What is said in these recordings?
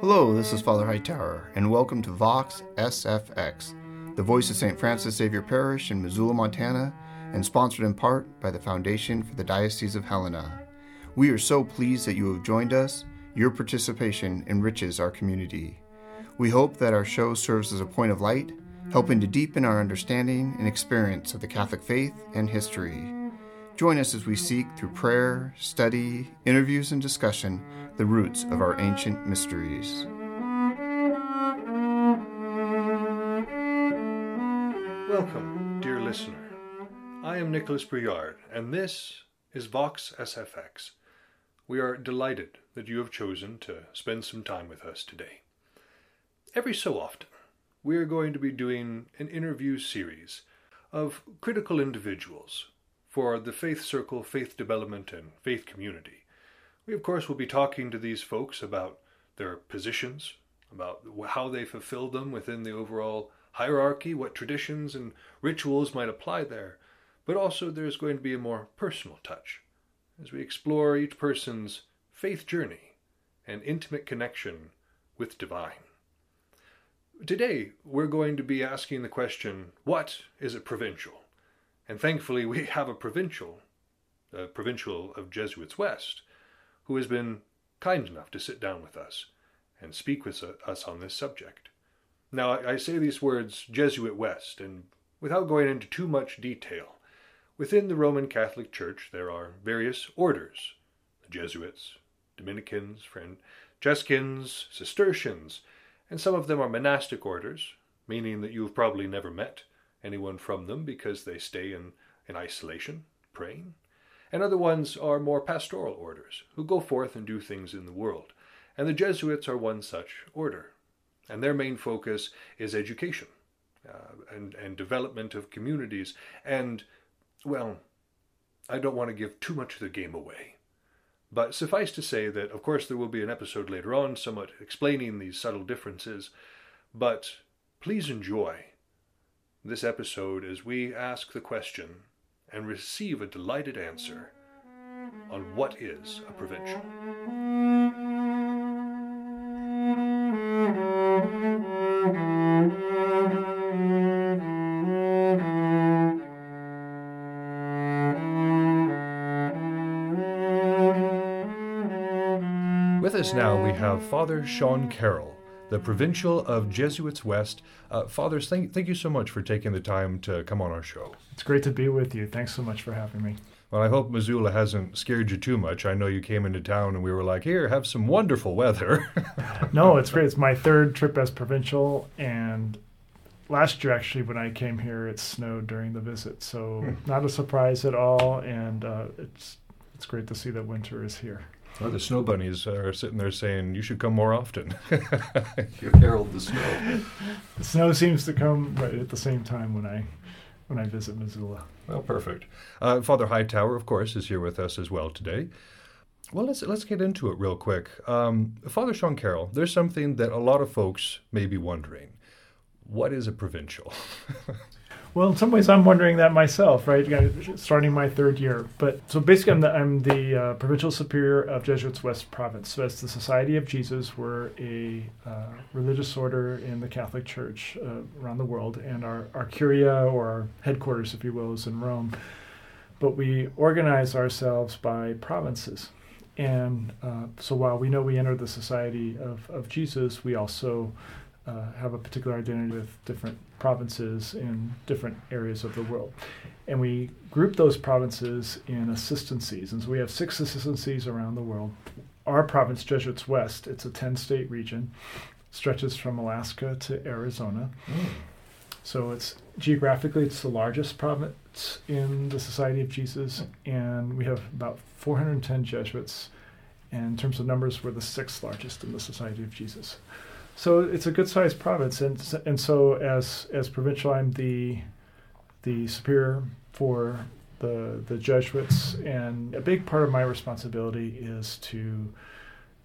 Hello, this is Father Hightower, and welcome to Vox SFX, the voice of St. Francis Xavier Parish in Missoula, Montana, and sponsored in part by the Foundation for the Diocese of Helena. We are so pleased that you have joined us. Your participation enriches our community. We hope that our show serves as a point of light, helping to deepen our understanding and experience of the Catholic faith and history. Join us as we seek, through prayer, study, interviews, and discussion, the roots of our ancient mysteries. Welcome, dear listener. I am Nicholas Brouillard, and this is Vox SFX. We are delighted that you have chosen to spend some time with us today. Every so often, we are going to be doing an interview series of critical individuals for the Faith Circle, Faith Development, and Faith Community. We, of course, will be talking to these folks about their positions, about how they fulfill them within the overall hierarchy, what traditions and rituals might apply there, but also there's going to be a more personal touch as we explore each person's faith journey and intimate connection with divine. Today, we're going to be asking the question what is a provincial? And thankfully, we have a provincial, a provincial of Jesuits West, who has been kind enough to sit down with us and speak with us on this subject. Now, I say these words Jesuit West, and without going into too much detail, within the Roman Catholic Church there are various orders the Jesuits, Dominicans, Franciscans, Cistercians, and some of them are monastic orders, meaning that you've probably never met anyone from them because they stay in, in isolation, praying. And other ones are more pastoral orders, who go forth and do things in the world. And the Jesuits are one such order and their main focus is education uh, and, and development of communities. And, well, I don't want to give too much of the game away. But suffice to say that, of course, there will be an episode later on, somewhat explaining these subtle differences. But please enjoy this episode as we ask the question and receive a delighted answer on what is a provincial. With us now we have Father Sean Carroll, the Provincial of Jesuits West. Uh, Fathers, thank, thank you so much for taking the time to come on our show. It's great to be with you. Thanks so much for having me. Well, I hope Missoula hasn't scared you too much. I know you came into town and we were like, here, have some wonderful weather. no, it's great. It's my third trip as provincial. And last year, actually, when I came here, it snowed during the visit. So, hmm. not a surprise at all. And uh, it's, it's great to see that winter is here. Well, the snow bunnies are sitting there saying, you should come more often. you herald the snow. The snow seems to come right at the same time when I when I visit Missoula. Well, perfect. Uh, Father Hightower, of course, is here with us as well today. Well, let's let's get into it real quick. Um, Father Sean Carroll, there's something that a lot of folks may be wondering: what is a provincial? Well, in some ways, I'm wondering that myself, right? Starting my third year. But so basically, I'm the, I'm the uh, provincial superior of Jesuits West Province. So as the Society of Jesus, we're a uh, religious order in the Catholic Church uh, around the world, and our, our curia or our headquarters, if you will, is in Rome. But we organize ourselves by provinces. And uh, so while we know we enter the Society of, of Jesus, we also uh, have a particular identity with different provinces in different areas of the world. And we group those provinces in assistancies. And so we have six assistancies around the world. Our province, Jesuits West, it's a 10 state region, stretches from Alaska to Arizona. Mm. So it's geographically it's the largest province in the Society of Jesus, and we have about 410 Jesuits. And in terms of numbers, we're the sixth largest in the Society of Jesus. So it's a good sized province, and and so as as provincial, I'm the the superior for the the Jesuits, and a big part of my responsibility is to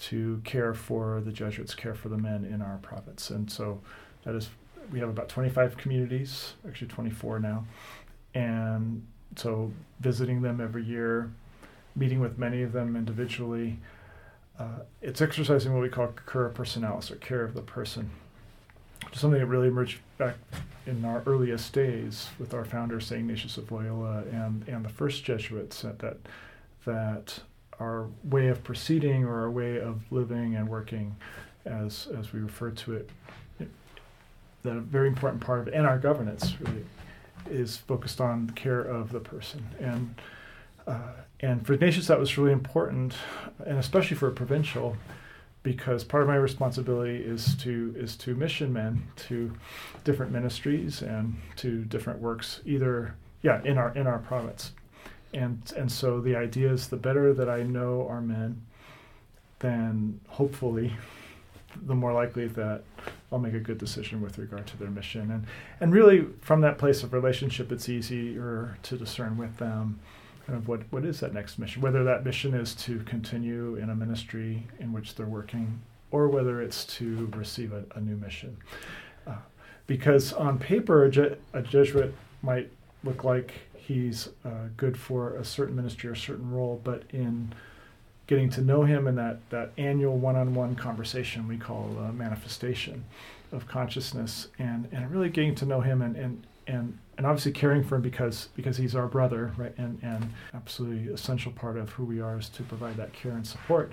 to care for the Jesuits, care for the men in our province, and so that is we have about 25 communities, actually 24 now, and so visiting them every year, meeting with many of them individually, uh, it's exercising what we call cura personalis, or care of the person, which is something that really emerged back in our earliest days with our founder, St. Ignatius of Loyola, and, and the first Jesuits, that, that, that our way of proceeding or our way of living and working, as, as we refer to it, the very important part of and our governance really is focused on the care of the person. And uh, and for Ignatius, that was really important, and especially for a provincial, because part of my responsibility is to is to mission men to different ministries and to different works, either yeah in our in our province, and and so the idea is the better that I know our men, then hopefully, the more likely that I'll make a good decision with regard to their mission, and and really from that place of relationship, it's easier to discern with them kind of what, what is that next mission? Whether that mission is to continue in a ministry in which they're working, or whether it's to receive a, a new mission. Uh, because on paper, a, Je- a, Jesuit might look like he's uh, good for a certain ministry or a certain role, but in getting to know him in that, that annual one-on-one conversation we call a manifestation of consciousness and, and really getting to know him and, and, and and obviously caring for him because because he's our brother, right? And and absolutely essential part of who we are is to provide that care and support.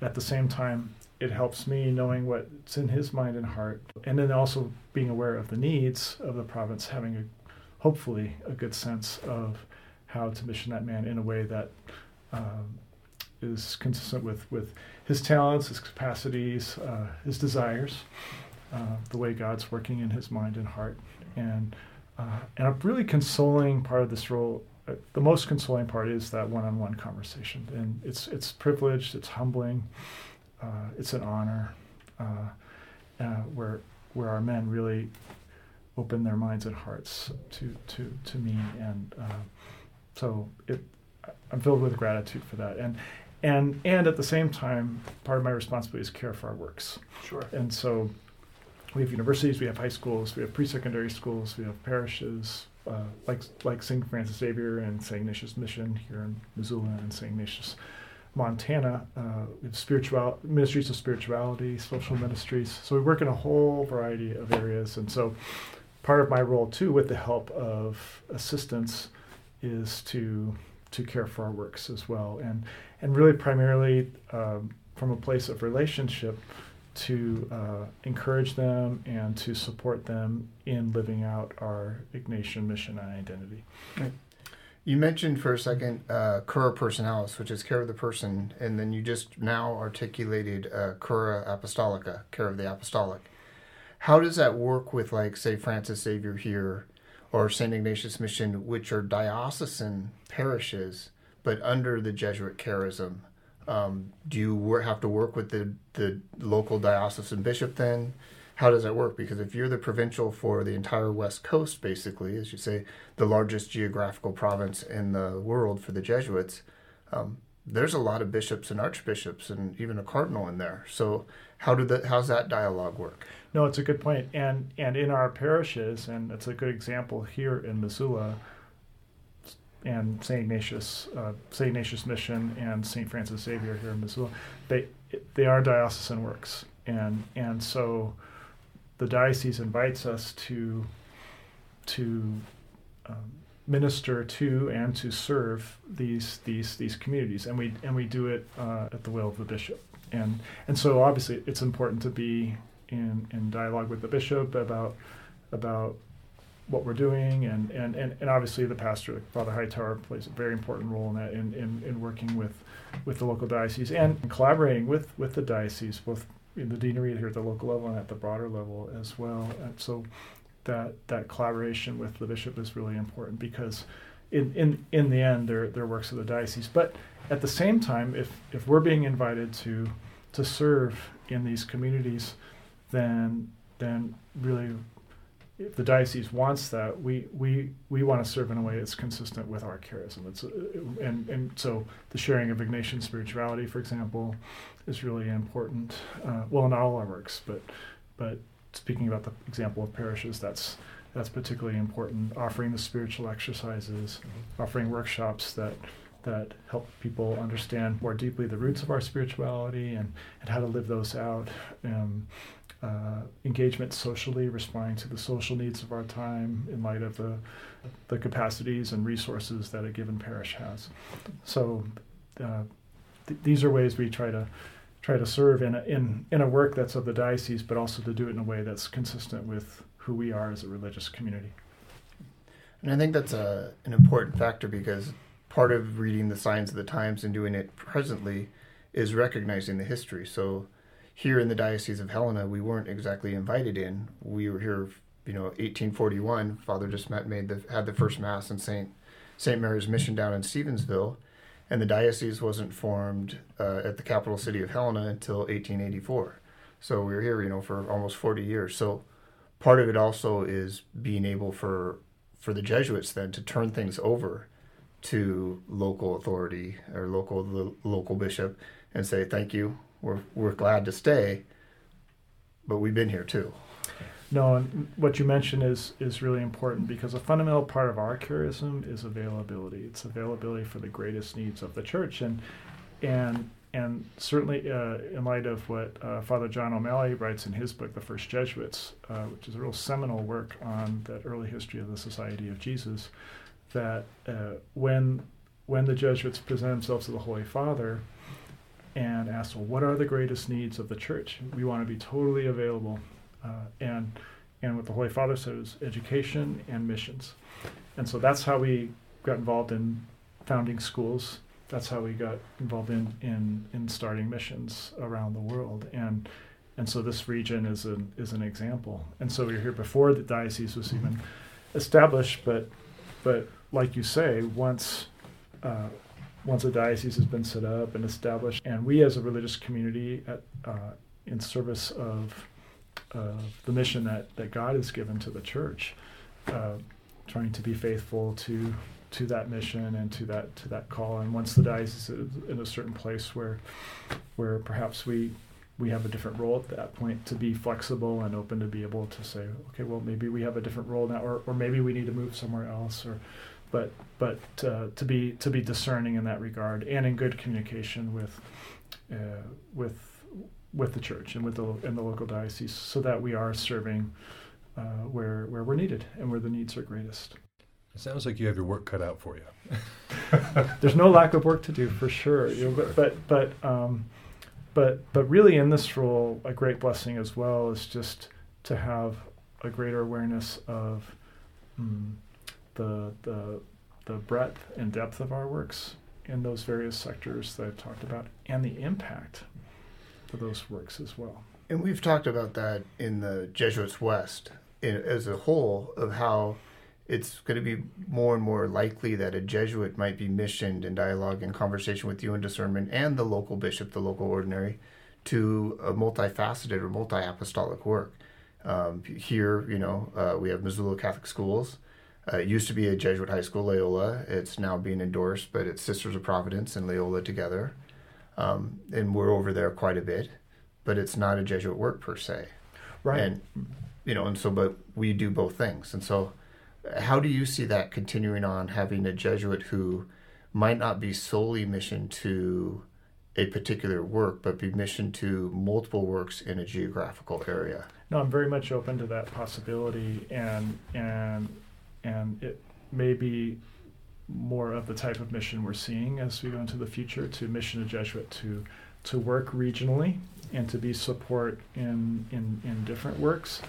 At the same time, it helps me knowing what's in his mind and heart, and then also being aware of the needs of the province, having a hopefully a good sense of how to mission that man in a way that um, is consistent with with his talents, his capacities, uh, his desires, uh, the way God's working in his mind and heart, and uh, and a really consoling part of this role, uh, the most consoling part is that one-on-one conversation, and it's it's privileged, it's humbling, uh, it's an honor, uh, uh, where where our men really open their minds and hearts to to to me, and uh, so it I'm filled with gratitude for that, and and and at the same time, part of my responsibility is care for our works. Sure. And so we have universities, we have high schools, we have pre-secondary schools, we have parishes uh, like like St. Francis Xavier and St. Ignatius Mission here in Missoula and St. Ignatius, Montana. Uh, we have spiritual ministries of spirituality, social ministries. So we work in a whole variety of areas, and so part of my role too, with the help of assistants, is to to care for our works as well, and and really primarily um, from a place of relationship to uh, encourage them and to support them in living out our Ignatian mission and identity. You mentioned for a second uh, cura personalis, which is care of the person, and then you just now articulated uh, cura apostolica, care of the apostolic. How does that work with, like, say, Francis Xavier here or St. Ignatius Mission, which are diocesan parishes, but under the Jesuit charism? Um, do you have to work with the, the local diocesan bishop then? How does that work? Because if you're the provincial for the entire West Coast, basically, as you say, the largest geographical province in the world for the Jesuits, um, there's a lot of bishops and archbishops and even a cardinal in there. So how did that? How's that dialogue work? No, it's a good point. And and in our parishes, and it's a good example here in Missoula and St. Ignatius, uh, St. Ignatius Mission, and St. Francis Xavier here in Missoula, they they are diocesan works, and and so the diocese invites us to to um, minister to and to serve these these these communities, and we and we do it uh, at the will of the bishop, and and so obviously it's important to be in in dialogue with the bishop about about what we're doing, and, and, and, and obviously the pastor, Father Hightower, plays a very important role in that in, in, in working with, with the local diocese and collaborating with, with the diocese, both in the deanery here at the local level and at the broader level as well. And so that that collaboration with the bishop is really important because in, in, in the end they're, they're works of the diocese. But at the same time, if, if we're being invited to to serve in these communities, then then really if the diocese wants that, we, we, we want to serve in a way that's consistent with our charism. It's, uh, and, and so the sharing of Ignatian spirituality, for example, is really important. Uh, well, in all our works, but, but speaking about the example of parishes, that's, that's particularly important. Offering the spiritual exercises, mm-hmm. offering workshops that, that help people understand more deeply the roots of our spirituality and, and how to live those out. Um, uh, engagement socially, responding to the social needs of our time in light of the, the capacities and resources that a given parish has. So uh, th- these are ways we try to try to serve in a, in in a work that's of the diocese, but also to do it in a way that's consistent with who we are as a religious community. And I think that's a, an important factor because part of reading the signs of the times and doing it presently is recognizing the history. So here in the Diocese of Helena, we weren't exactly invited in. We were here, you know, 1841. Father just made the had the first mass in Saint Saint Mary's Mission down in Stevensville, and the diocese wasn't formed uh, at the capital city of Helena until 1884. So we were here, you know, for almost 40 years. So part of it also is being able for for the Jesuits then to turn things over to local authority or local the local bishop and say thank you we're we're glad to stay but we've been here too. No and what you mentioned is is really important because a fundamental part of our charism is availability. It's availability for the greatest needs of the church. And and and certainly uh, in light of what uh, Father John O'Malley writes in his book, The First Jesuits, uh, which is a real seminal work on that early history of the Society of Jesus, that uh, when when the Jesuits present themselves to the Holy Father and ask, well, what are the greatest needs of the church? We want to be totally available. Uh, and and what the Holy Father said is education and missions. And so that's how we got involved in founding schools. That's how we got involved in, in, in starting missions around the world. And and so this region is an is an example. And so we were here before the diocese was even established, but but like you say, once uh, once a diocese has been set up and established, and we as a religious community at, uh, in service of uh, the mission that, that God has given to the church, uh, trying to be faithful to to that mission and to that to that call. And once the diocese is in a certain place where where perhaps we we have a different role at that point to be flexible and open to be able to say, okay, well maybe we have a different role now, or, or maybe we need to move somewhere else, or but but uh, to be to be discerning in that regard and in good communication with uh, with with the church and with the in the local diocese, so that we are serving uh, where where we're needed and where the needs are greatest. It sounds like you have your work cut out for you. There's no lack of work to do for sure, you know, but but but, um, but but really in this role, a great blessing as well is just to have a greater awareness of. Um, the, the, the breadth and depth of our works in those various sectors that I've talked about and the impact of those works as well. And we've talked about that in the Jesuits West as a whole of how it's going to be more and more likely that a Jesuit might be missioned in dialogue and conversation with you in discernment and the local bishop, the local ordinary, to a multifaceted or multi apostolic work. Um, here, you know, uh, we have Missoula Catholic Schools, uh, it used to be a Jesuit high school, Loyola. It's now being endorsed, but it's Sisters of Providence and Loyola together. Um, and we're over there quite a bit, but it's not a Jesuit work per se. Right. And, you know, and so, but we do both things. And so, how do you see that continuing on having a Jesuit who might not be solely mission to a particular work, but be mission to multiple works in a geographical area? No, I'm very much open to that possibility, and and and it may be more of the type of mission we're seeing as we go into the future to mission a Jesuit to to work regionally and to be support in, in, in different works.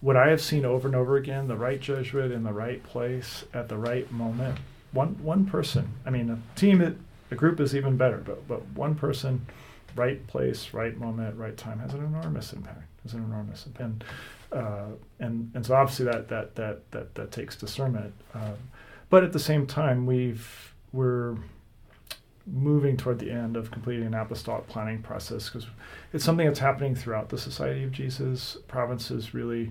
What I have seen over and over again, the right Jesuit in the right place at the right moment. One one person. I mean, a team, a group is even better, but but one person, right place, right moment, right time has an enormous impact. Has an enormous impact. And uh, and and so obviously that that that that that takes discernment. Um, but at the same time, we've we're moving toward the end of completing an apostolic planning process because it's something that's happening throughout the Society of Jesus. Provinces really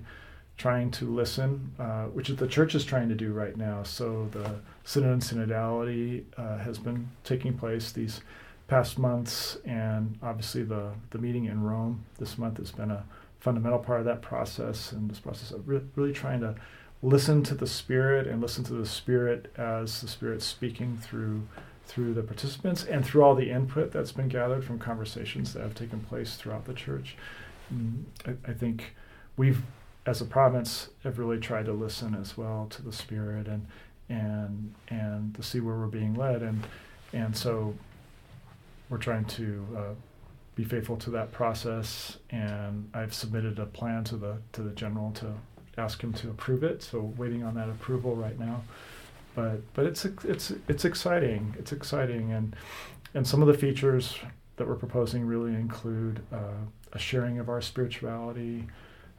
trying to listen, uh, which is the church is trying to do right now. So the synod and synodality uh, has been taking place these past months, and obviously the the meeting in Rome this month has been a fundamental part of that process and this process of re- really trying to listen to the spirit and listen to the spirit as the spirit speaking through through the participants and through all the input that's been gathered from conversations that have taken place throughout the church. Mm, I, I, think we've, as a province, have really tried to listen as well to the Spirit and and and to see where we're being led and and so we're trying to uh, be faithful to that process. And I've submitted a plan to the to the general to ask him to approve it. So waiting on that approval right now. But but it's it's it's exciting. It's exciting. And and some of the features that we're proposing really include uh, a sharing of our spirituality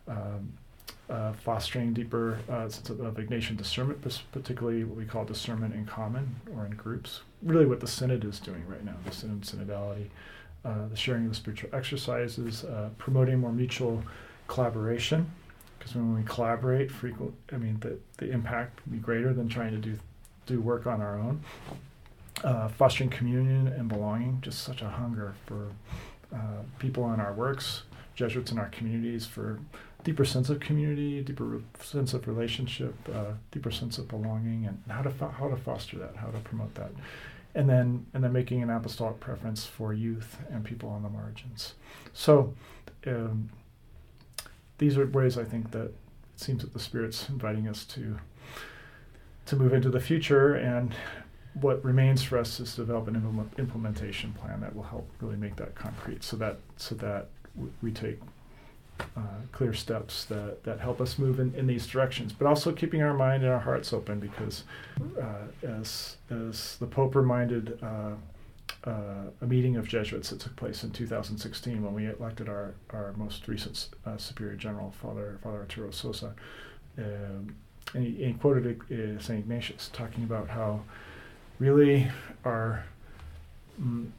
um, uh, fostering deeper uh, sense of, of Ignatian discernment, particularly what we call discernment in common or in groups. Really, what the Synod is doing right now, the Synod synodality, uh, the sharing of the spiritual exercises, uh, promoting more mutual collaboration. Because when we collaborate, frequent, I mean, the, the impact will be greater than trying to do do work on our own. Uh, fostering communion and belonging, just such a hunger for uh, people in our works, Jesuits in our communities for deeper sense of community, deeper sense of relationship, uh, deeper sense of belonging, and how to fo- how to foster that, how to promote that, and then and then making an apostolic preference for youth and people on the margins. So. Um, these are ways I think that it seems that the Spirit's inviting us to to move into the future, and what remains for us is to develop an implement, implementation plan that will help really make that concrete, so that so that we take uh, clear steps that, that help us move in, in these directions, but also keeping our mind and our hearts open because, uh, as, as the Pope reminded uh, uh a meeting of Jesuits that took place in 2016 when we elected our, our most recent uh, Superior General, Father, Father Arturo Sosa. Um, and he, he quoted uh, St. Ignatius talking about how really our mm,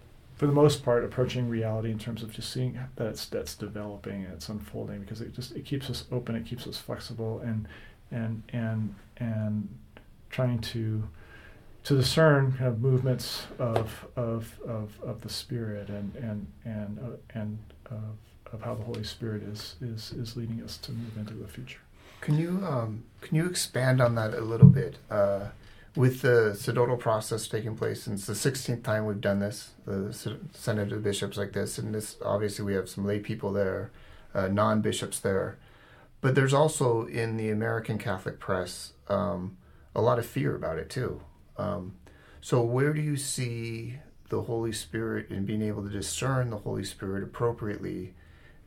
for the most part, approaching reality in terms of just seeing that's that's developing and it's unfolding because it just it keeps us open, it keeps us flexible, and and and and trying to to discern kind of movements of of of, of the spirit and and and uh, and of, of how the Holy Spirit is is is leading us to move into the future. Can you um, can you expand on that a little bit? Uh, with the synodal process taking place, and it's the 16th time we've done this, the Synod of Bishops like this, and this obviously we have some lay people there, uh, non bishops there, but there's also in the American Catholic press um, a lot of fear about it too. Um, so, where do you see the Holy Spirit and being able to discern the Holy Spirit appropriately,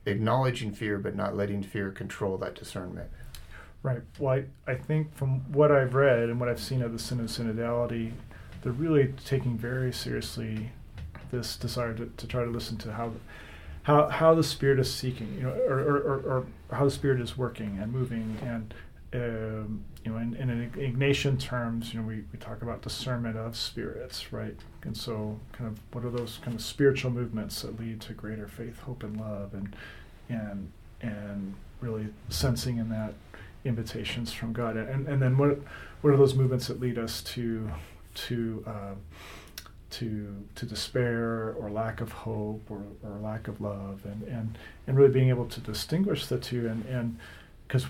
acknowledging fear but not letting fear control that discernment? Right. Well, I, I think from what I've read and what I've seen of the Synod synodality, they're really taking very seriously this desire to, to try to listen to how how how the Spirit is seeking, you know, or, or, or, or how the Spirit is working and moving, and um, you know, in, in Ignatian terms, you know, we, we talk about discernment of spirits, right? And so, kind of, what are those kind of spiritual movements that lead to greater faith, hope, and love, and and and really sensing in that invitations from God, and and then what what are those movements that lead us to to uh, to to despair or lack of hope or, or lack of love, and and and really being able to distinguish the two, and and because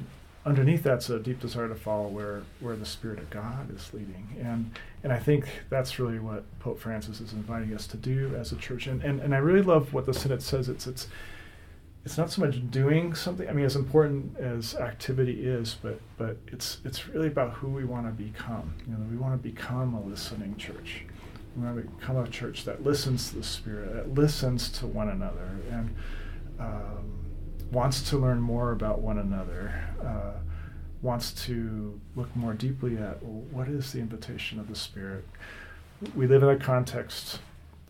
underneath that's a deep desire to follow where where the spirit of God is leading, and and I think that's really what Pope Francis is inviting us to do as a church, and and, and I really love what the Synod says. It's it's it's not so much doing something. I mean, as important as activity is, but but it's it's really about who we want to become. You know, we want to become a listening church. We want to become a church that listens to the Spirit, that listens to one another, and um, wants to learn more about one another. Uh, wants to look more deeply at well, what is the invitation of the Spirit. We live in a context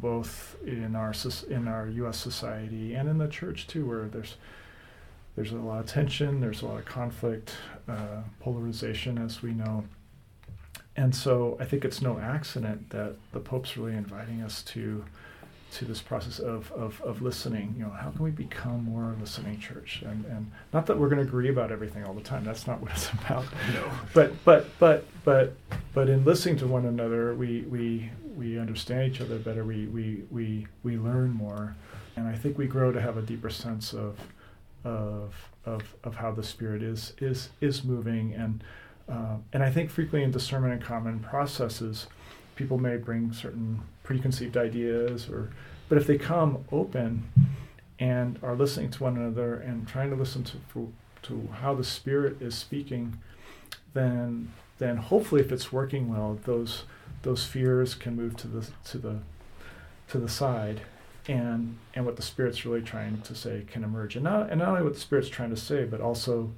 both in our in our U.S. society and in the church too, where there's there's a lot of tension, there's a lot of conflict, uh, polarization, as we know. And so I think it's no accident that the Pope's really inviting us to to this process of, of, of listening. You know, how can we become more a listening church? And, and not that we're going to agree about everything all the time. That's not what it's about. No. But but but but but in listening to one another, we we we understand each other better. We we we we learn more, and I think we grow to have a deeper sense of of of of how the spirit is is is moving and. Uh, and I think frequently in discernment and common processes, people may bring certain preconceived ideas, or but if they come open and are listening to one another and trying to listen to to how the Spirit is speaking, then then hopefully, if it's working well, those those fears can move to the to the to the side, and and what the Spirit's really trying to say can emerge, and not and not only what the Spirit's trying to say, but also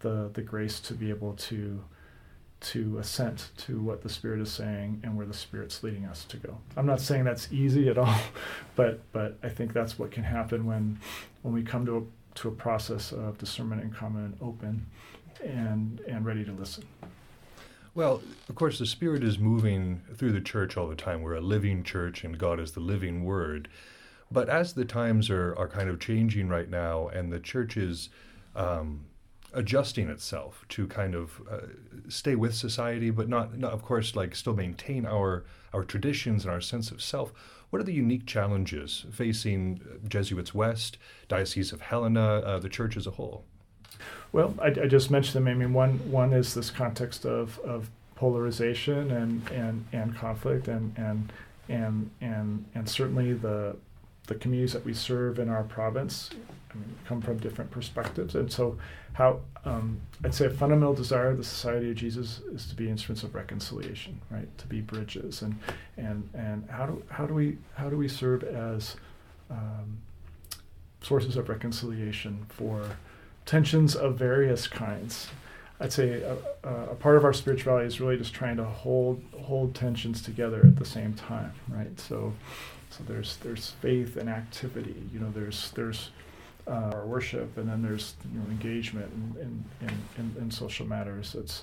the the grace to be able to to assent to what the Spirit is saying and where the Spirit's leading us to go. I'm not saying that's easy at all, but but I think that's what can happen when when we come to a to a process of discernment and common open and and ready to listen. Well, of course, the Spirit is moving through the church all the time. We're a living church, and God is the living Word. But as the times are, are kind of changing right now, and the church is um, adjusting itself to kind of uh, stay with society, but not, not, of course, like still maintain our our traditions and our sense of self. What are the unique challenges facing Jesuits West, Diocese of Helena, uh, the church as a whole? Well, I, I, just mentioned them. I mean, one one is this context of, of polarization and, and, and conflict, and and and and and certainly the the communities that we serve in our province come from different perspectives, and so how um, I'd say a fundamental desire of the Society of Jesus is to be instruments of reconciliation, right? To be bridges, and and and how do how do we how do we serve as um, sources of reconciliation for tensions of various kinds. I'd say a, a, part of our spirituality is really just trying to hold hold tensions together at the same time, right? So, so there's there's faith and activity. You know, there's there's uh, our worship, and then there's you know, engagement in in, in, in, social matters. It's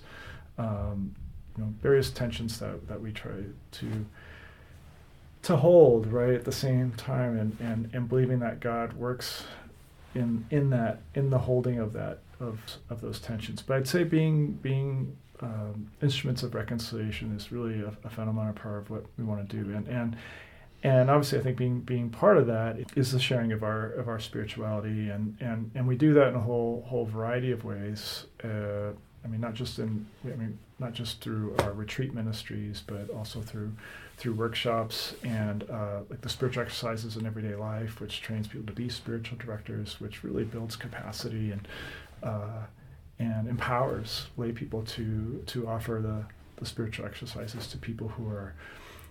um, you know various tensions that, that we try to to hold right at the same time, and, and, and believing that God works in in that in the holding of that of of those tensions. But I'd say being being um, instruments of reconciliation is really a, a fundamental part of what we want to do, and and and obviously I think being being part of that is the sharing of our of our spirituality, and and and we do that in a whole whole variety of ways. Uh, I mean, not just in I mean not just through our retreat ministries, but also through through workshops and uh, like the spiritual exercises in everyday life, which trains people to be spiritual directors, which really builds capacity and uh, and empowers lay people to to offer the, the spiritual exercises to people who are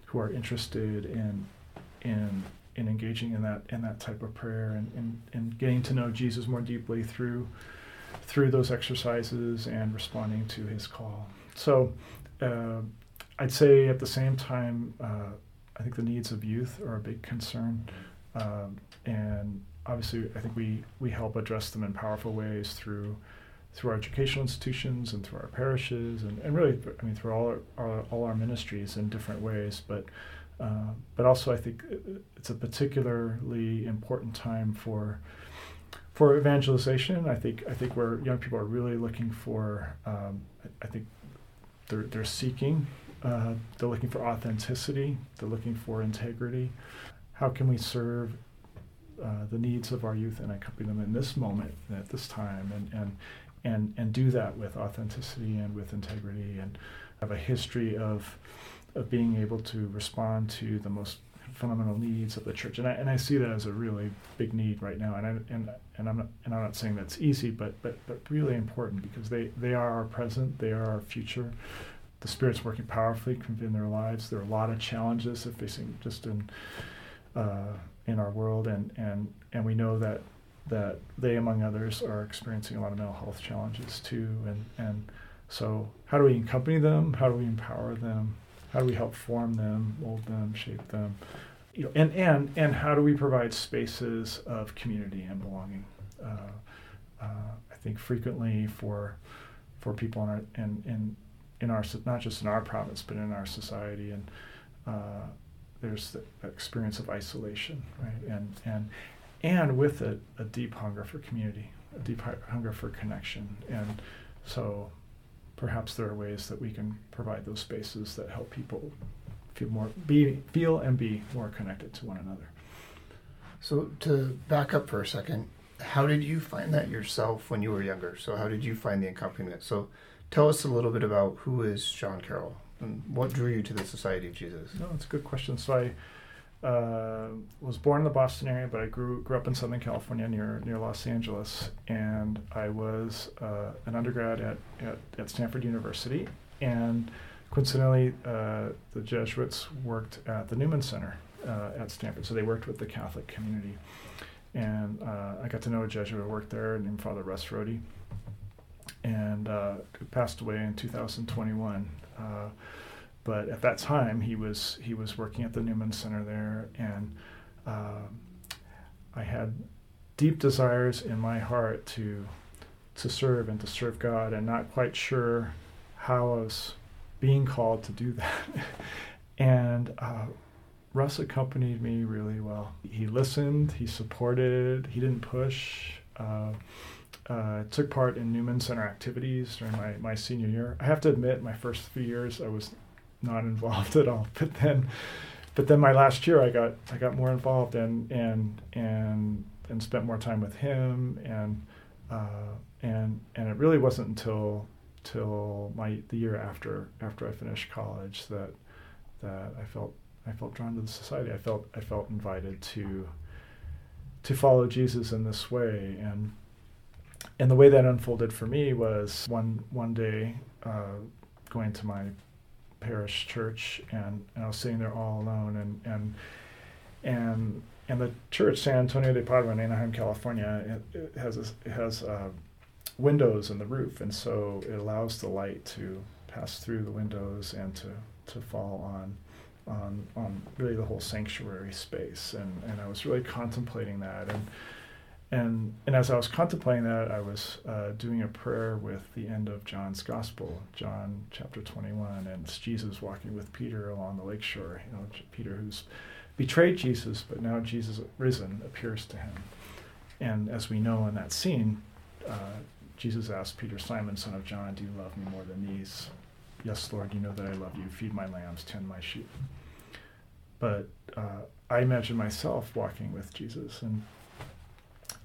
who are interested in in in engaging in that in that type of prayer and, and, and getting to know Jesus more deeply through through those exercises and responding to his call. So uh, I'd say at the same time, uh, I think the needs of youth are a big concern, um, and obviously, I think we we help address them in powerful ways through through our educational institutions and through our parishes, and, and really, I mean, through all our, our all our ministries in different ways. But uh, but also, I think it's a particularly important time for for evangelization. I think I think where young people are really looking for, um, I, I think they're they're seeking uh, they're looking for authenticity. They're looking for integrity. How can we serve uh, the needs of our youth and accompany them in this moment, at this time, and and and and do that with authenticity and with integrity, and have a history of of being able to respond to the most fundamental needs of the church. And I, and I see that as a really big need right now. And I, and and I'm not and I'm not saying that's easy, but but but really important because they they are our present, they are our future the Spirit's working powerfully in their lives. There are a lot of challenges they're facing just in uh, in our world, and, and and we know that that they, among others, are experiencing a lot of mental health challenges too. And and so, how do we accompany them? How do we empower them? How do we help form them, mold them, shape them? You know, and and and how do we provide spaces of community and belonging? Uh, uh, I think frequently for for people in our in, in in our not just in our province but in our society and uh, there's the experience of isolation right and and and with it a deep hunger for community a deep hunger for connection and so perhaps there are ways that we can provide those spaces that help people feel more be feel and be more connected to one another so to back up for a second how did you find that yourself when you were younger so how did you find the accompaniment so Tell us a little bit about who is Sean Carroll And what drew you to the Society of Jesus? No, it's a good question. So I uh, was born in the Boston area, but I grew grew up in Southern California near near Los Angeles, and I was uh, an undergrad at, at, at Stanford University, and coincidentally, uh, the Jesuits worked at the Newman Center uh, at Stanford, so they worked with the Catholic community, and uh, I got to know a Jesuit who worked there named Father Russ Rohde, and who passed away in 2021 but at that time he was he was working at the Newman Center there, and uh, I had deep desires in my heart to to serve and to serve God, and not quite sure how I was being called to do that. and uh, Russ accompanied me really well. He listened, he supported, he didn't push. Uh, uh, took part in Newman Center activities during my, my senior year. I have to admit, my first few years, I was not involved at all. But then, but then my last year, I got I got more involved and and and and spent more time with him and uh, and and it really wasn't until till my the year after after I finished college that that I felt I felt drawn to the society. I felt I felt invited to to follow Jesus in this way and and the way that unfolded for me was one one day uh, going to my parish church, and, and I was sitting there all alone, and and and and the church, San Antonio de Padua in Anaheim, California, it, it has a, it has uh, windows in the roof, and so it allows the light to pass through the windows and to to fall on on on really the whole sanctuary space, and and I was really contemplating that and and and as I was contemplating that, I was uh, doing a prayer with the end of John's Gospel, John chapter 21, and it's Jesus walking with Peter along the lakeshore. You know, Peter who's betrayed Jesus, but now Jesus risen appears to him. And as we know in that scene, uh, Jesus asked Peter, Simon, son of John, do you love me more than these? Yes, Lord, you know that I love you. Feed my lambs, tend my sheep. But uh, I imagine myself walking with Jesus and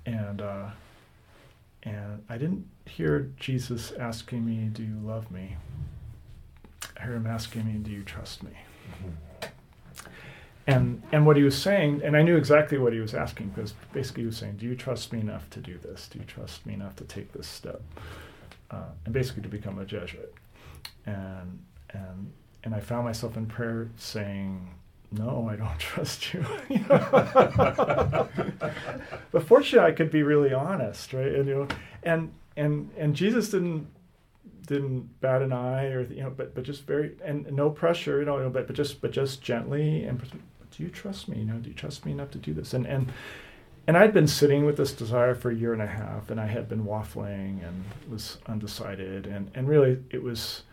and uh, and I didn't hear Jesus asking me, "Do you love me?" I heard him asking me, "Do you trust me?" Mm-hmm. And and what he was saying, and I knew exactly what he was asking because basically he was saying, "Do you trust me enough to do this? Do you trust me enough to take this step?" Uh, and basically to become a Jesuit. And and and I found myself in prayer saying, no, I don't trust you. but fortunately, I could be really honest, right? And you know, and and and Jesus didn't didn't bat an eye or you know, but but just very and no pressure, you know, but but just but just gently and do you trust me? You know, do you trust me enough to do this? And and and I'd been sitting with this desire for a year and a half, and I had been waffling and was undecided, and and really it was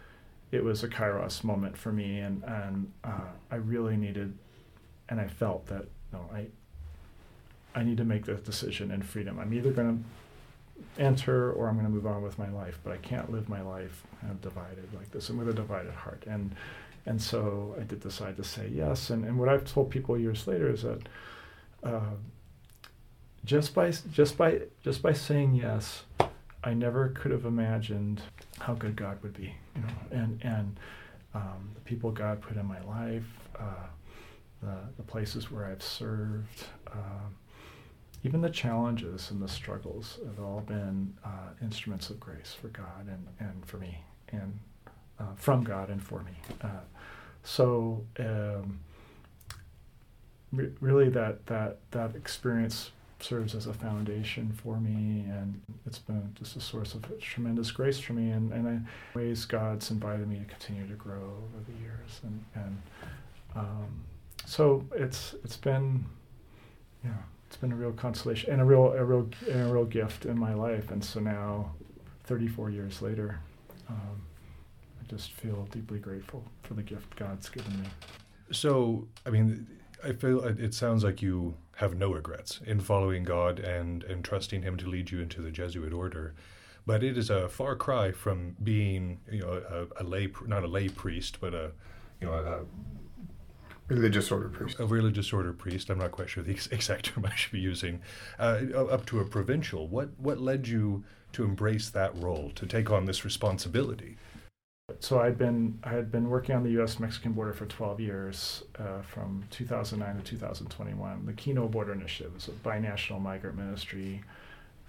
it was a kairos moment for me, and and uh, I really needed, and I felt that no, I I need to make this decision in freedom. I'm either going to enter or I'm going to move on with my life, but I can't live my life kind of divided like this and with a divided heart. And and so I did decide to say yes. And and what I've told people years later is that. Uh, just by just by just by saying yes, I never could have imagined how good God would be, you know, and and um, the people God put in my life, uh, the the places where I've served, uh, even the challenges and the struggles have all been uh, instruments of grace for God and and for me, and uh, from God and for me. Uh, so. Um, really, that that that experience serves as a foundation for me, and it's been just a source of tremendous grace for me, and, and I, ways God's invited me to continue to grow over the years, and and um, so it's it's been, yeah, it's been a real consolation and a real a real and a real gift in my life, and so now, 34 years later, um, I just feel deeply grateful for the gift God's given me. So, I mean, I feel it sounds like you have no regrets in following God and, and trusting Him to lead you into the Jesuit order. But it is a far cry from being, you know, a, a lay, not a lay priest, but a, you know, a, religious order priest. A religious order priest. I'm not quite sure the exact term I should be using. Uh, up to a provincial. What what led you to embrace that role, to take on this responsibility? So I'd been I had been working on the U.S. Mexican border for 12 years, uh, from 2009 to 2021. The Kino Border Initiative is a binational migrant ministry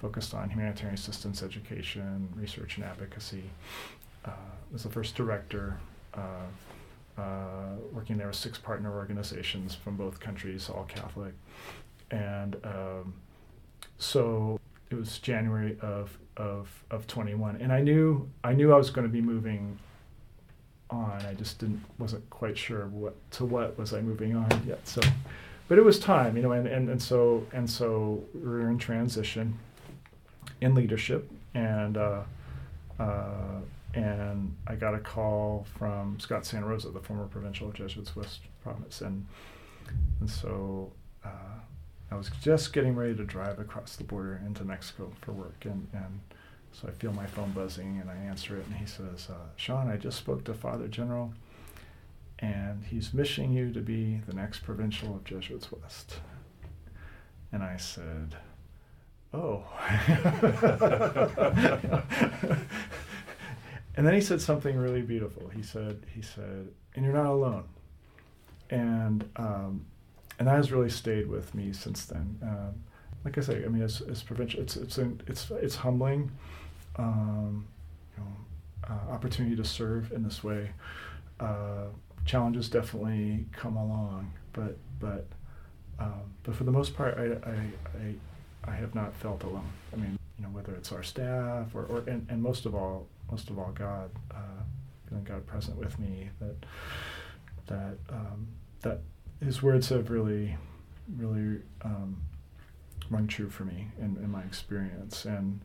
focused on humanitarian assistance, education, research, and advocacy. Uh, was the first director. Uh, uh, working there with six partner organizations from both countries, all Catholic, and um, so it was January of of of 21, and I knew I knew I was going to be moving on. I just didn't wasn't quite sure what to what was I moving on yet. So, but it was time, you know, and and, and so and so we are in transition in leadership, and uh, uh, and I got a call from Scott Santarosa, the former provincial of Jesuits West Province, and and so. Uh, I was just getting ready to drive across the border into Mexico for work, and, and so I feel my phone buzzing, and I answer it, and he says, uh, "Sean, I just spoke to Father General, and he's wishing you to be the next provincial of Jesuits West." And I said, "Oh." and then he said something really beautiful. He said, "He said, and you're not alone." And um, and that has really stayed with me since then. Um, like I say, I mean, it's, provincial. It's it's an, it's it's humbling. Um, you know, uh, opportunity to serve in this way. Uh, challenges definitely come along, but but um, but for the most part, I, I, I I have not felt alone. I mean, you know, whether it's our staff or, or and, and most of all, most of all, God, uh, feeling God present with me that that um, that his words have really, really um, rung true for me in, in my experience, and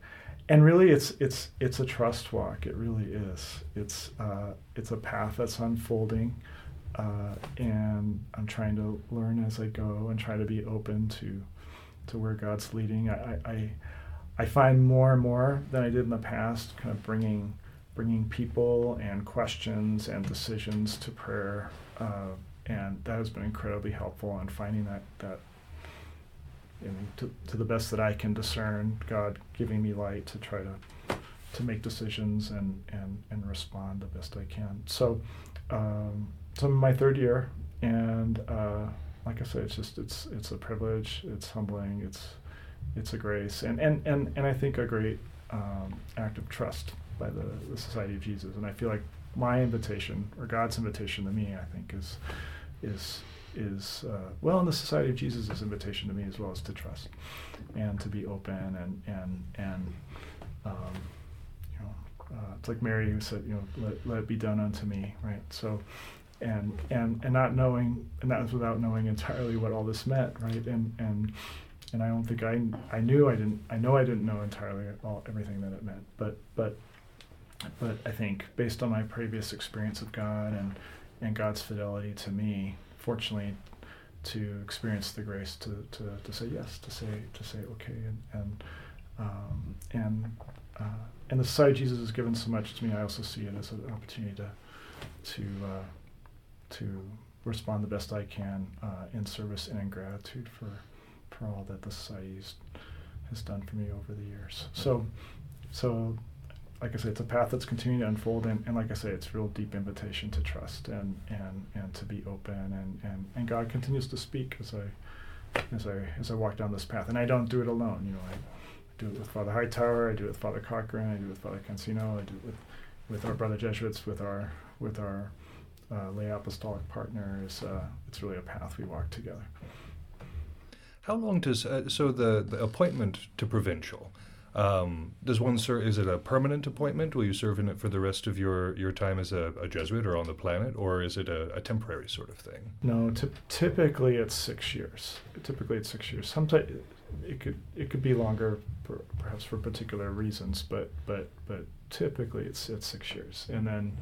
and really, it's it's it's a trust walk. It really is. It's uh, it's a path that's unfolding, uh, and I'm trying to learn as I go and try to be open to to where God's leading. I, I I find more and more than I did in the past, kind of bringing bringing people and questions and decisions to prayer. Uh, and that has been incredibly helpful in finding that that you know, to, to the best that I can discern, God giving me light to try to to make decisions and and and respond the best I can. So, um, so I'm in my third year, and uh, like I said, it's just it's it's a privilege, it's humbling, it's it's a grace, and and and and I think a great um, act of trust by the, the Society of Jesus, and I feel like my invitation or God's invitation to me, I think, is is is uh, well, in the Society of Jesus' invitation to me as well is to trust and to be open and and and um, you know uh, it's like Mary who said you know let, let it be done unto me right? So and and and not knowing and that was without knowing entirely what all this meant right? And and and I don't think I I knew I didn't I know I didn't know entirely all everything that it meant but but but I think based on my previous experience of God and and God's fidelity to me, fortunately, to experience the grace to, to, to say yes, to say to say okay, and and um, and uh, and the Society Jesus has given so much to me. I also see it as an opportunity to to uh, to respond the best I can uh, in service and in gratitude for for all that the society has done for me over the years. So so like I say, it's a path that's continuing to unfold, and, and like I say, it's real deep invitation to trust and and, and to be open, and, and, and God continues to speak as I as I as I walk down this path, and I don't do it alone. You know, I do it with Father Hightower, I do it with Father Cochran, I do it with Father Cancino, I do it with with our brother Jesuits, with our with our uh, lay apostolic partners. Uh, it's really a path we walk together. How long does uh, so the the appointment to provincial? Um, does one serve? Is it a permanent appointment? Will you serve in it for the rest of your, your time as a, a Jesuit or on the planet, or is it a, a temporary sort of thing? No, t- typically it's six years. Typically it's six years. Sometimes it could it could be longer, per, perhaps for particular reasons, but but but typically it's it's six years, and then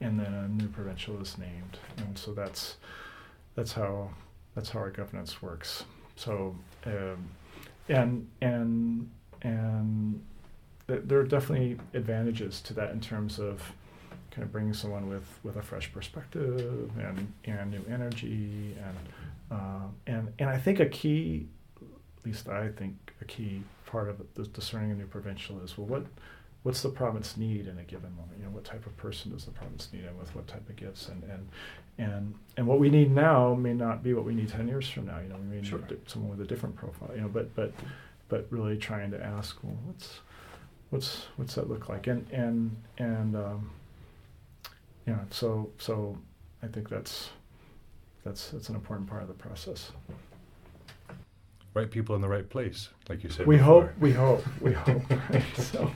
and then a new provincial is named, and so that's that's how that's how our governance works. So um, and and and th- there are definitely advantages to that in terms of kind of bringing someone with, with a fresh perspective and, and new energy and uh, and and I think a key, at least I think a key part of the discerning a new provincial is well what what's the province need in a given moment? You know, what type of person does the province need, and with what type of gifts, and and and and what we need now may not be what we need ten years from now. You know, we may Sure. need someone with a different profile. You know, but but but really trying to ask, well, what's what's what's that look like? And and and um, yeah, so so I think that's that's that's an important part of the process. Right people in the right place, like you said. We before. hope, we hope, we hope. Right? So.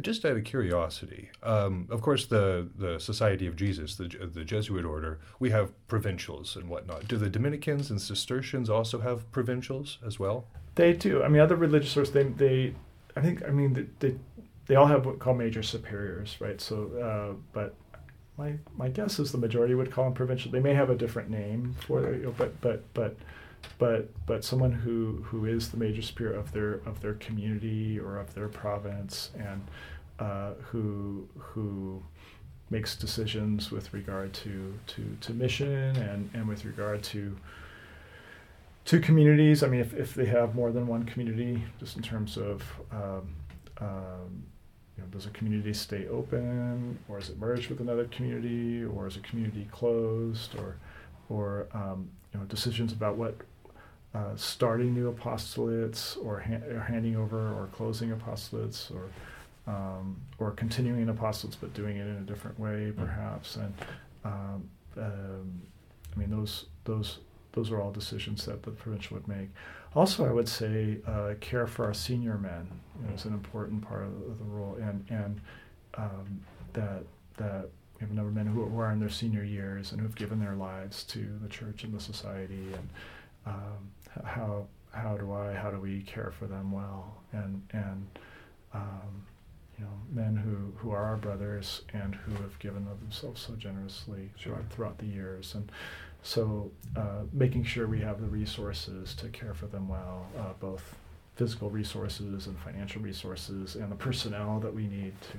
Just out of curiosity, um, of course, the, the Society of Jesus, the, the Jesuit order, we have provincials and whatnot. Do the Dominicans and Cistercians also have provincials as well? They do. I mean, other religious orders, they, they, I think, I mean, they, they, all have what call major superiors, right? So, uh, but my my guess is the majority would call them provincial. They may have a different name for it, but but but but but someone who who is the major spirit of their of their community or of their province and uh, who who makes decisions with regard to to to mission and and with regard to to communities. I mean, if, if they have more than one community, just in terms of, um, um, you know, does a community stay open, or is it merged with another community, or is a community closed, or, or um, you know, decisions about what uh, starting new apostolates, or, ha- or handing over, or closing apostolates, or um, or continuing apostolates but doing it in a different way, perhaps, and um, um, I mean those those those are all decisions that the provincial would make. Also, I would say uh, care for our senior men you know, is an important part of, the role, and and um, that that we have a number of men who, who are in their senior years and who have given their lives to the church and the society, and um, how how do I how do we care for them well, and and um, you know men who, who are our brothers and who have given of themselves so generously Sure. throughout, throughout the years, and so uh, making sure we have the resources to care for them well, uh, both physical resources and financial resources, and the personnel that we need to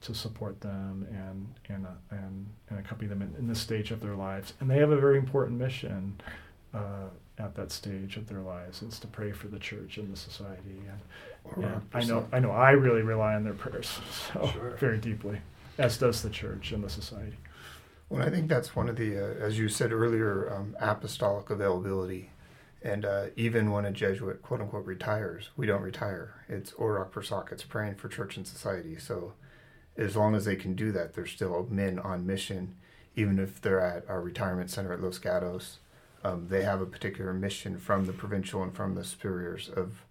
to support them and and uh, and, and accompany them in, in this stage of their lives. And they have a very important mission uh, at that stage of their lives. It's to pray for the church and the society. And, and I know I know I really rely on their prayers so Sure. very deeply, as does the church and the society. Well, I think that's one of the, uh, as you said earlier, um, apostolic availability. And uh, even when a Jesuit, quote unquote, retires, we don't retire. It's Orok per soc, it's praying for church and society. So as long as they can do that, they're still men on mission, even if they're at our retirement center at Los Gatos. Um, they have a particular mission from the provincial and from the superiors of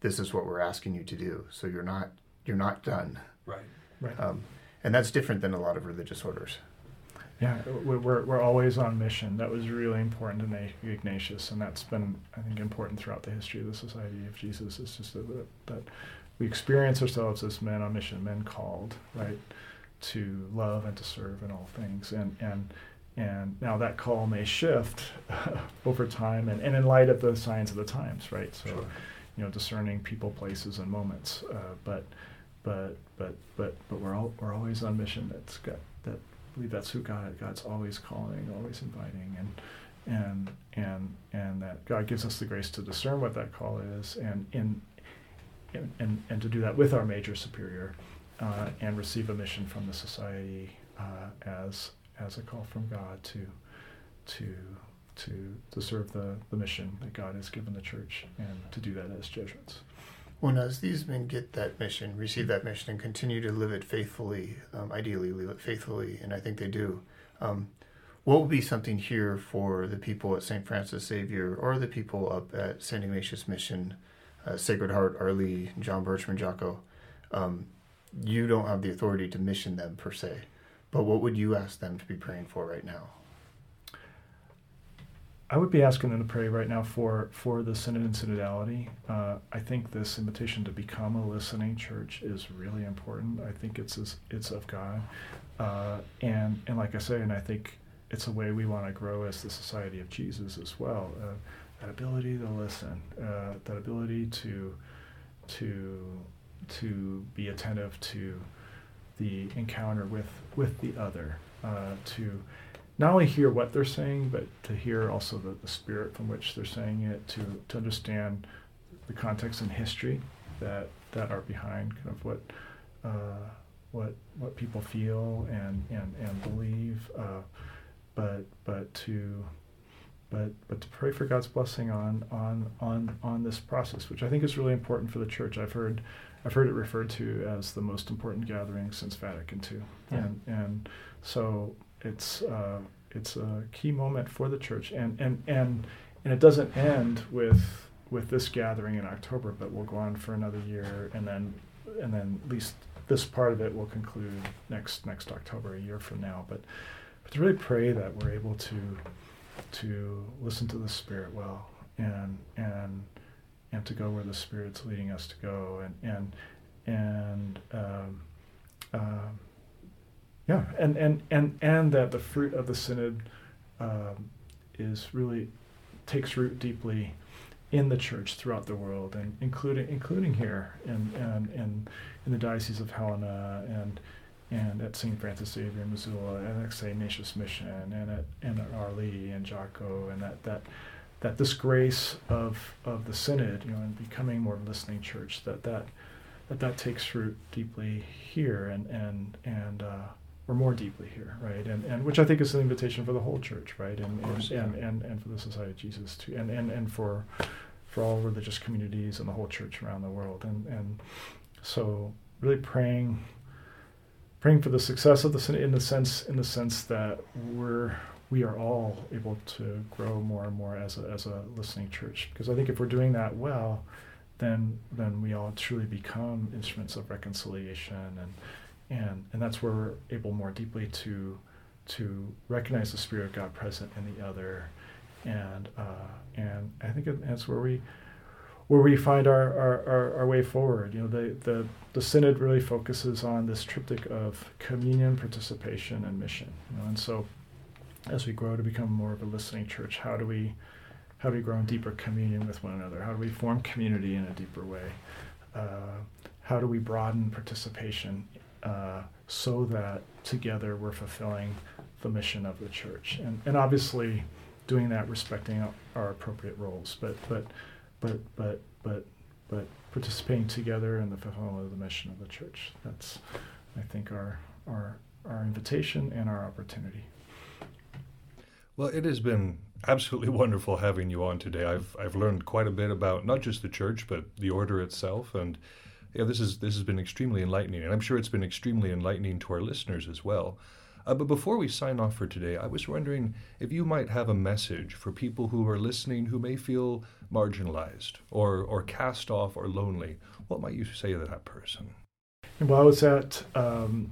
this is what we're asking you to do. So you're not you're not done. Right. Right. Um, and that's different than a lot of religious orders. Yeah, we- we're, we're always on mission. That was really important to Ignatius, and that's been, I think, important throughout the history of the Society of Jesus. It's just that, that, that we experience ourselves as men on mission, men called, right, to love and to serve in all things. And, and, and now that call may shift over time and, and in light of the signs of the times, right? So, Sure. you know, discerning people, places, and moments. Uh, but, but, but, but, but we're all, we're always on mission. That's got that. I believe that's who God. God's always calling, always inviting, and and and and that God gives us the grace to discern what that call is, and in and and, and to do that with our major superior, uh, and receive a mission from the society uh, as as a call from God to to to to serve the, the mission that God has given the church, and to do that as Jesuits. When as these men get that mission, receive that mission, and continue to live it faithfully, um, ideally live it faithfully, and I think they do, um, what will be something here for the people at St. Francis Xavier or the people up at St. Ignatius Mission, uh, Sacred Heart, Arlee, John Berchman, Jocko? Um, you don't have the authority to mission them per se, but what would you ask them to be praying for right now? I would be asking them to pray right now for for the synod and synodality. Uh, I think this invitation to become a listening church is really important. I think it's it's of God, uh, and and like I say, and I think it's a way we want to grow as the Society of Jesus as well. Uh, that ability to listen, uh, that ability to to to be attentive to the encounter with with the other, uh, to not only hear what they're saying, but to hear also the, the spirit from which they're saying it, to, to understand the context and history that that are behind kind of what uh, what what people feel and and and believe, uh, but but to but but to pray for God's blessing on on on on this process, which I think is really important for the church. I've heard I've heard it referred to as the most important gathering since Vatican II, yeah. and and so it's uh, it's a key moment for the church, and and and and it doesn't end with with this gathering in October, but we'll go on for another year, and then and then at least this part of it will conclude next next October, a year from now. But but to really pray that we're able to to listen to the Spirit well and and and to go where the Spirit's leading us to go and and and um, uh, yeah and, and and and that the fruit of the synod um, is really takes root deeply in the church throughout the world and including including here in and in, in the diocese of Helena and and at St. Francis Xavier in Missoula, and at St. Ignatius Mission, and at and at Arlee and Jocko, and that that that this grace of of the synod, you know, and becoming more of a listening church, that that that that takes root deeply here, and and and uh, or more deeply here, right? And and which I think is an invitation for the whole church, right? And course, and, yeah. and, and and for the Society of Jesus too, and and and for for all religious communities and the whole church around the world, and and so really praying praying for the success of the synod in the sense in the sense that we're we are all able to grow more and more as a, as a listening church. Because I think if we're doing that well then then we all truly become instruments of reconciliation and and and that's where we're able more deeply to to recognize the spirit of God present in the other. And uh, and I think that's where we where we find our, our, our, our, way forward. You know, the, the, the synod really focuses on this triptych of communion, participation, and mission. You know, and so as we grow to become more of a listening church, how do we how do we grow in deeper communion with one another? How do we form community in a deeper way? Uh, how do we broaden participation uh, so that together we're fulfilling the mission of the church? And, and obviously, doing that respecting our appropriate roles, but but but but but but participating together in the fulfillment of the mission of the church. That's, I think, our our our invitation and our opportunity. Well, it has been absolutely wonderful having you on today. I've I've learned quite a bit about not just the church but the order itself, and yeah, this is this has been extremely enlightening, and I'm sure it's been extremely enlightening to our listeners as well. Uh, but before we sign off for today, I was wondering if you might have a message for people who are listening who may feel marginalized or, or cast off or lonely. What might you say to that person? Well, I was at um,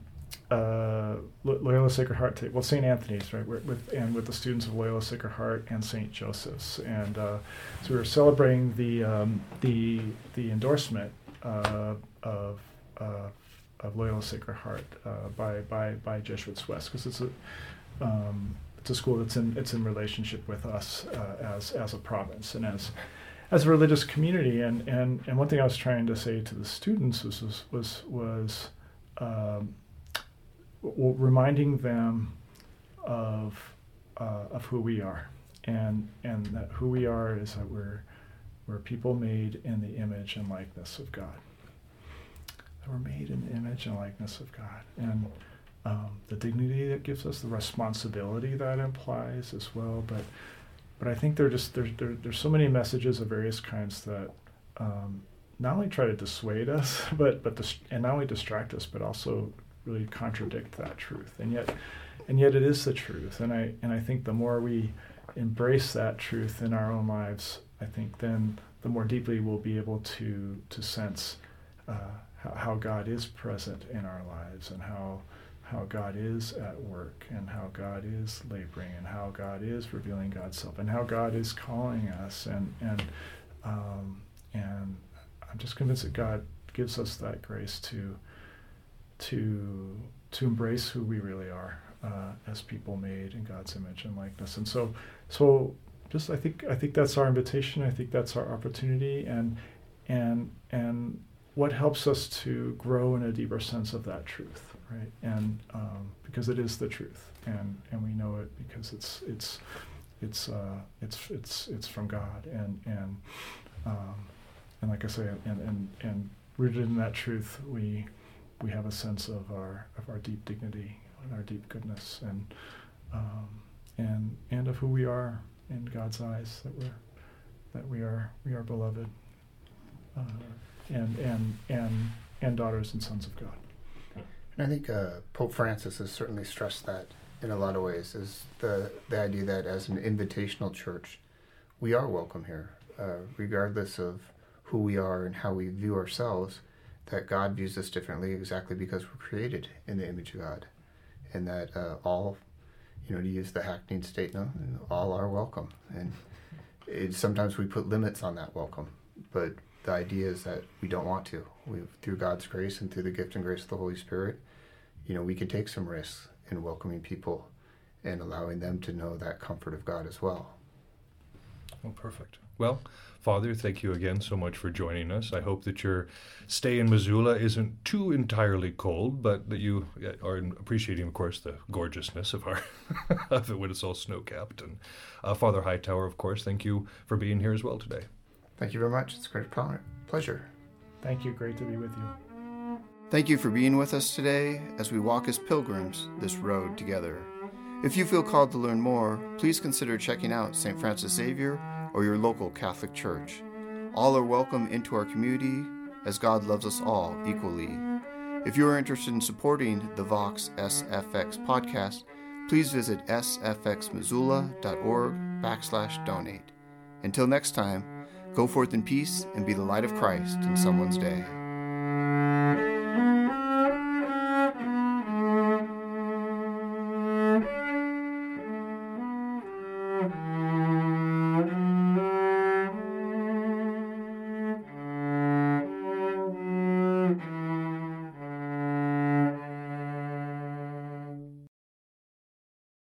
uh, Loyola Sacred Heart, well, St. Anthony's, right, with, and with the students of Loyola Sacred Heart and St. Joseph's. And uh, so we were celebrating the, um, the, the endorsement uh, of uh, of Loyola Sacred Heart uh, by, by, by Jesuits West because it's a um, it's a school that's in it's in relationship with us uh, as as a province and as as a religious community. And and and one thing I was trying to say to the students was was was, was um, reminding them of uh, of who we are. And and that who we are is that we're we're people made in the image and likeness of God that we're made in the image and likeness of God. And um, the dignity that gives us, the responsibility that implies as well. But but I think there just there's there, there's so many messages of various kinds that um, not only try to dissuade us, but but dis- and not only distract us, but also really contradict that truth. And yet and yet it is the truth. And I and I think the more we embrace that truth in our own lives, I think then the more deeply we'll be able to to sense uh, how God is present in our lives and how how God is at work and how God is laboring and how God is revealing God's self and how God is calling us and and um, and I'm just convinced that God gives us that grace to to to embrace who we really are uh, as people made in God's image and likeness. And so so just I think I think that's our invitation. I think that's our opportunity and and and what helps us to grow in a deeper sense of that truth, right? And um, because it is the truth, and and we know it because it's it's it's uh, it's it's it's from God, and and um, and like I say, and and and rooted in that truth, we we have a sense of our of our deep dignity and our deep goodness and um, and and of who we are in God's eyes that we're that we are we are beloved uh, and and and and daughters and sons of God. And I think uh, Pope Francis has certainly stressed that in a lot of ways is the the idea that as an invitational church, we are welcome here, uh, regardless of who we are and how we view ourselves. That God views us differently, exactly because we're created in the image of God, and that uh, all, you know, to use the hackneyed statement, all are welcome. And it, sometimes we put limits on that welcome, but the idea is that we don't want to. We, through God's grace and through the gift and grace of the Holy Spirit, you know, we can take some risks in welcoming people and allowing them to know that comfort of God as well. Oh, perfect. Well, Father, thank you again so much for joining us. I hope that your stay in Missoula isn't too entirely cold, but that you uh, are appreciating, of course, the gorgeousness of our of it when it's all snow capped. And uh, Father Hightower, of course, thank you for being here as well today. Thank you very much. It's a great pleasure. Thank you. Great to be with you. Thank you for being with us today as we walk as pilgrims this road together. If you feel called to learn more, please consider checking out St. Francis Xavier or your local Catholic Church. All are welcome into our community as God loves us all equally. If you are interested in supporting the Vox SFX podcast, please visit sfxmissoula.org backslash donate. Until next time, go forth in peace and be the light of Christ in someone's day.